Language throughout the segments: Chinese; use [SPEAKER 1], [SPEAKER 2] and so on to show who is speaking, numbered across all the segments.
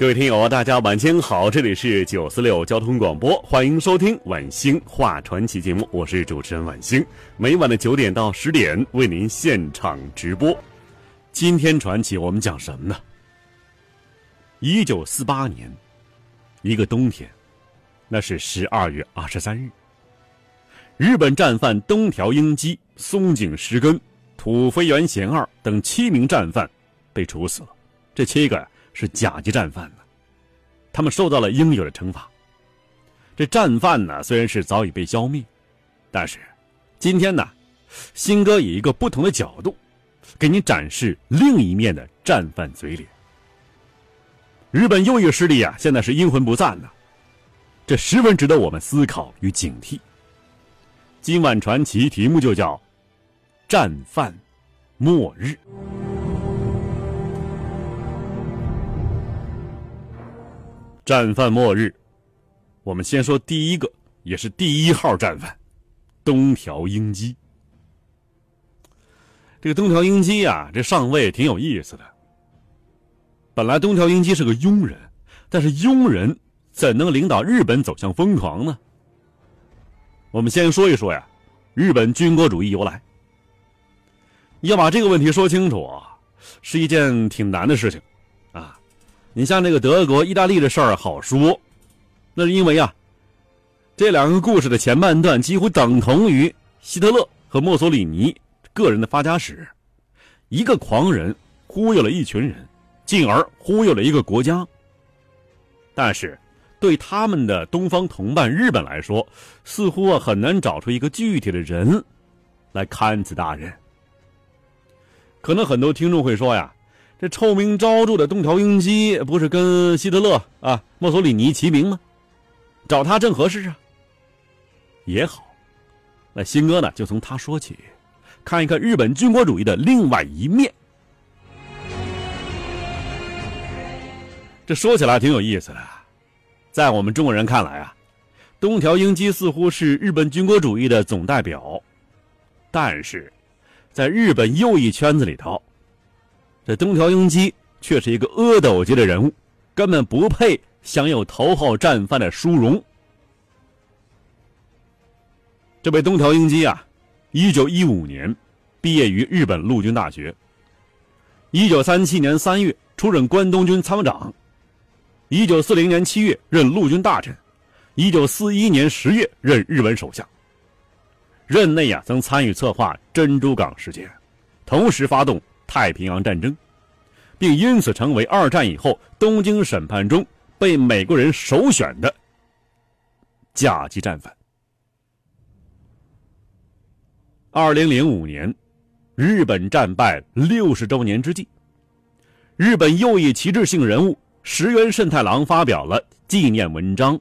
[SPEAKER 1] 各位听友，大家晚间好，这里是九四六交通广播，欢迎收听晚星话传奇节目，我是主持人晚星，每晚的九点到十点为您现场直播。今天传奇我们讲什么呢？一九四八年，一个冬天，那是十二月二十三日，日本战犯东条英机、松井石根、土肥原贤二等七名战犯被处死了，这七个。是甲级战犯呢，他们受到了应有的惩罚。这战犯呢，虽然是早已被消灭，但是今天呢，新哥以一个不同的角度，给你展示另一面的战犯嘴脸。日本右翼势力啊，现在是阴魂不散呢，这十分值得我们思考与警惕。今晚传奇题目就叫“战犯末日”。战犯末日，我们先说第一个，也是第一号战犯——东条英机。这个东条英机啊，这上位挺有意思的。本来东条英机是个庸人，但是庸人怎能领导日本走向疯狂呢？我们先说一说呀，日本军国主义由来。要把这个问题说清楚，是一件挺难的事情。你像这个德国、意大利的事儿好说，那是因为啊，这两个故事的前半段几乎等同于希特勒和墨索里尼个人的发家史，一个狂人忽悠了一群人，进而忽悠了一个国家。但是，对他们的东方同伴日本来说，似乎啊很难找出一个具体的人来堪此大任。可能很多听众会说呀。这臭名昭著的东条英机不是跟希特勒啊、墨索里尼齐名吗？找他正合适啊。也好，那新哥呢就从他说起，看一看日本军国主义的另外一面。这说起来挺有意思的，在我们中国人看来啊，东条英机似乎是日本军国主义的总代表，但是，在日本右翼圈子里头。这东条英机却是一个阿斗级的人物，根本不配享有头号战犯的殊荣。这位东条英机啊，一九一五年毕业于日本陆军大学。一九三七年三月出任关东军参谋长，一九四零年七月任陆军大臣，一九四一年十月任日本首相。任内啊，曾参与策划珍珠港事件，同时发动。太平洋战争，并因此成为二战以后东京审判中被美国人首选的甲级战犯。二零零五年，日本战败六十周年之际，日本右翼旗帜性人物石原慎太郎发表了纪念文章，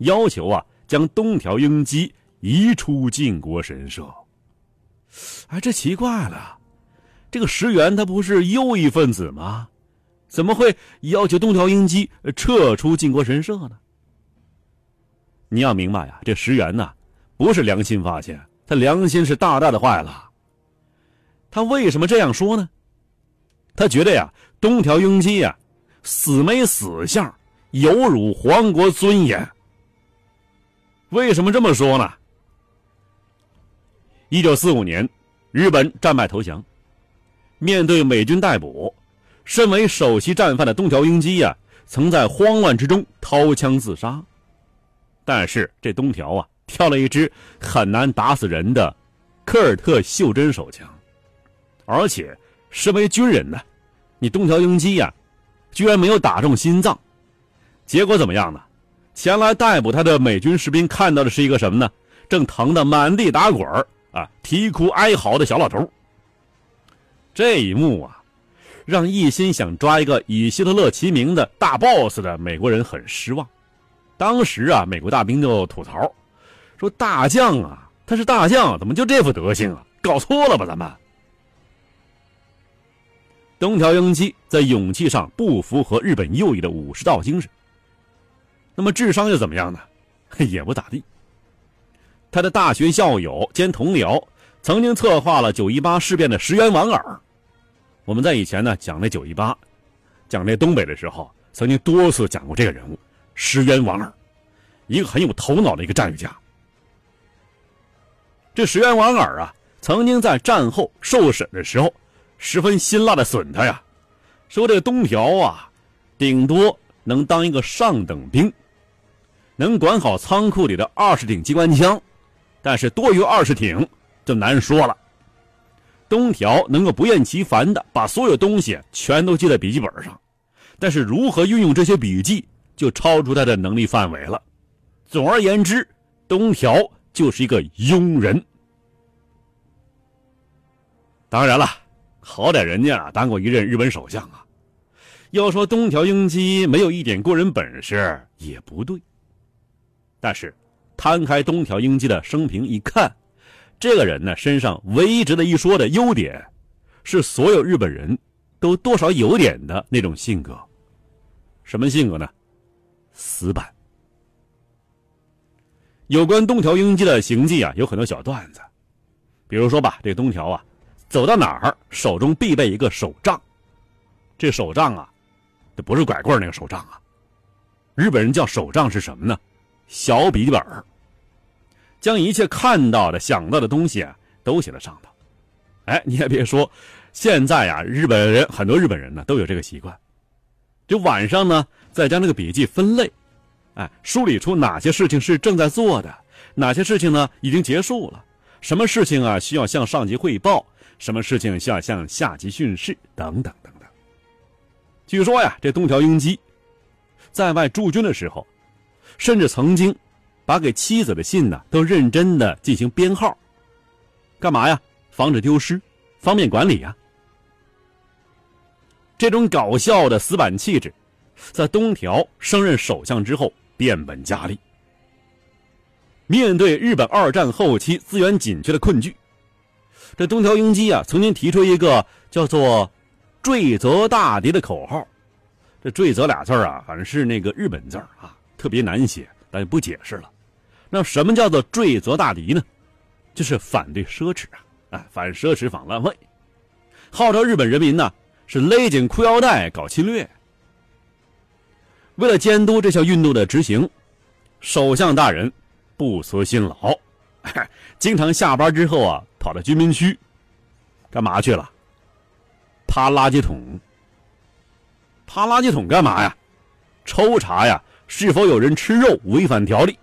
[SPEAKER 1] 要求啊将东条英机移出靖国神社。哎，这奇怪了。这个石原他不是右翼分子吗？怎么会要求东条英机撤出靖国神社呢？你要明白呀，这石原呐，不是良心发现，他良心是大大的坏了。他为什么这样说呢？他觉得呀，东条英机呀，死没死相，有辱皇国尊严。为什么这么说呢？一九四五年，日本战败投降。面对美军逮捕，身为首席战犯的东条英机呀，曾在慌乱之中掏枪自杀。但是这东条啊，挑了一支很难打死人的科尔特袖珍手枪，而且身为军人呢，你东条英机呀，居然没有打中心脏。结果怎么样呢？前来逮捕他的美军士兵看到的是一个什么呢？正疼得满地打滚啊，啼哭哀嚎的小老头。这一幕啊，让一心想抓一个以希特勒齐名的大 boss 的美国人很失望。当时啊，美国大兵就吐槽说：“大将啊，他是大将，怎么就这副德行啊？搞错了吧，咱们？”东条英机在勇气上不符合日本右翼的武士道精神，那么智商又怎么样呢？也不咋地。他的大学校友兼同僚曾经策划了九一八事变的石原莞尔。我们在以前呢讲那九一八，讲那东北的时候，曾经多次讲过这个人物石原莞尔，一个很有头脑的一个战略家。这石原莞尔啊，曾经在战后受审的时候。十分辛辣的损他呀，说这个东条啊，顶多能当一个上等兵，能管好仓库里的二十挺机关枪，但是多于二十挺就难说了。东条能够不厌其烦的把所有东西全都记在笔记本上，但是如何运用这些笔记就超出他的能力范围了。总而言之，东条就是一个庸人。当然了。好歹人家啊当过一任日本首相啊，要说东条英机没有一点过人本事也不对。但是，摊开东条英机的生平一看，这个人呢身上唯一值得一说的优点，是所有日本人都多少有点的那种性格。什么性格呢？死板。有关东条英机的行迹啊，有很多小段子，比如说吧，这东条啊。走到哪儿，手中必备一个手杖。这手杖啊，这不是拐棍那个手杖啊。日本人叫手杖是什么呢？小笔记本将一切看到的、想到的东西啊，都写在上头。哎，你也别说，现在啊，日本人很多日本人呢都有这个习惯，就晚上呢再将这个笔记分类，哎，梳理出哪些事情是正在做的，哪些事情呢已经结束了，什么事情啊需要向上级汇报。什么事情需要向下级训示等等等等。据说呀，这东条英机在外驻军的时候，甚至曾经把给妻子的信呢都认真的进行编号，干嘛呀？防止丢失，方便管理呀。这种搞笑的死板气质，在东条升任首相之后变本加厉。面对日本二战后期资源紧缺的困局。这东条英机啊，曾经提出一个叫做“坠泽大敌”的口号。这“坠泽”俩字啊，反正是那个日本字啊，特别难写，咱就不解释了。那什么叫做“坠泽大敌”呢？就是反对奢侈啊，哎，反奢侈反浪费，号召日本人民呢是勒紧裤腰带搞侵略。为了监督这项运动的执行，首相大人不辞辛劳，经常下班之后啊。跑到居民区，干嘛去了？趴垃圾桶。趴垃圾桶干嘛呀？抽查呀，是否有人吃肉违反条例？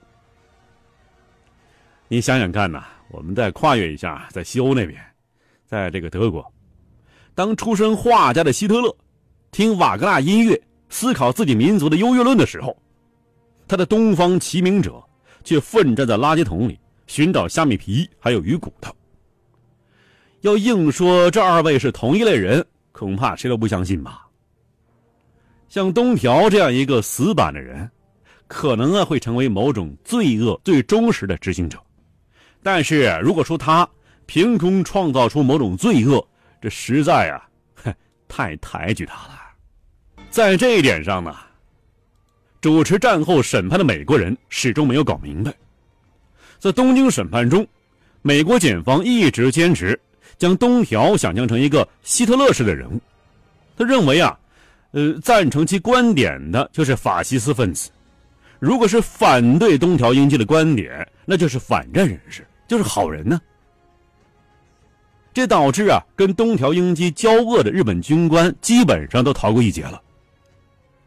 [SPEAKER 1] 你想想看呐，我们再跨越一下，在西欧那边，在这个德国，当出身画家的希特勒听瓦格纳音乐，思考自己民族的优越论的时候，他的东方齐名者却奋战在垃圾桶里寻找虾米皮还有鱼骨头。要硬说这二位是同一类人，恐怕谁都不相信吧。像东条这样一个死板的人，可能啊会成为某种罪恶最忠实的执行者。但是如果说他凭空创造出某种罪恶，这实在啊，太抬举他了。在这一点上呢，主持战后审判的美国人始终没有搞明白。在东京审判中，美国检方一直坚持。将东条想象成一个希特勒式的人物，他认为啊，呃，赞成其观点的就是法西斯分子；如果是反对东条英机的观点，那就是反战人士，就是好人呢。这导致啊，跟东条英机交恶的日本军官基本上都逃过一劫了。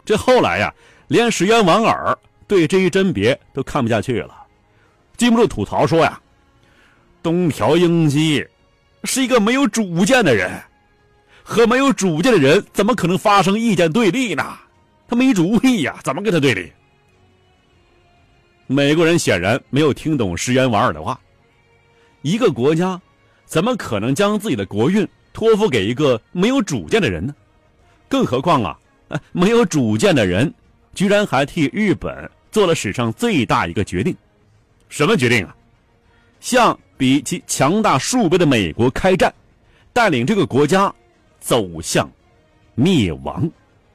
[SPEAKER 1] 这后来呀，连石原莞尔对这一甄别都看不下去了，禁不住吐槽说呀：“东条英机。”是一个没有主见的人，和没有主见的人怎么可能发生意见对立呢？他没主意呀，怎么跟他对立？美国人显然没有听懂石原莞尔的话。一个国家怎么可能将自己的国运托付给一个没有主见的人呢？更何况啊，没有主见的人，居然还替日本做了史上最大一个决定，什么决定啊？向比其强大数倍的美国开战，带领这个国家走向灭亡。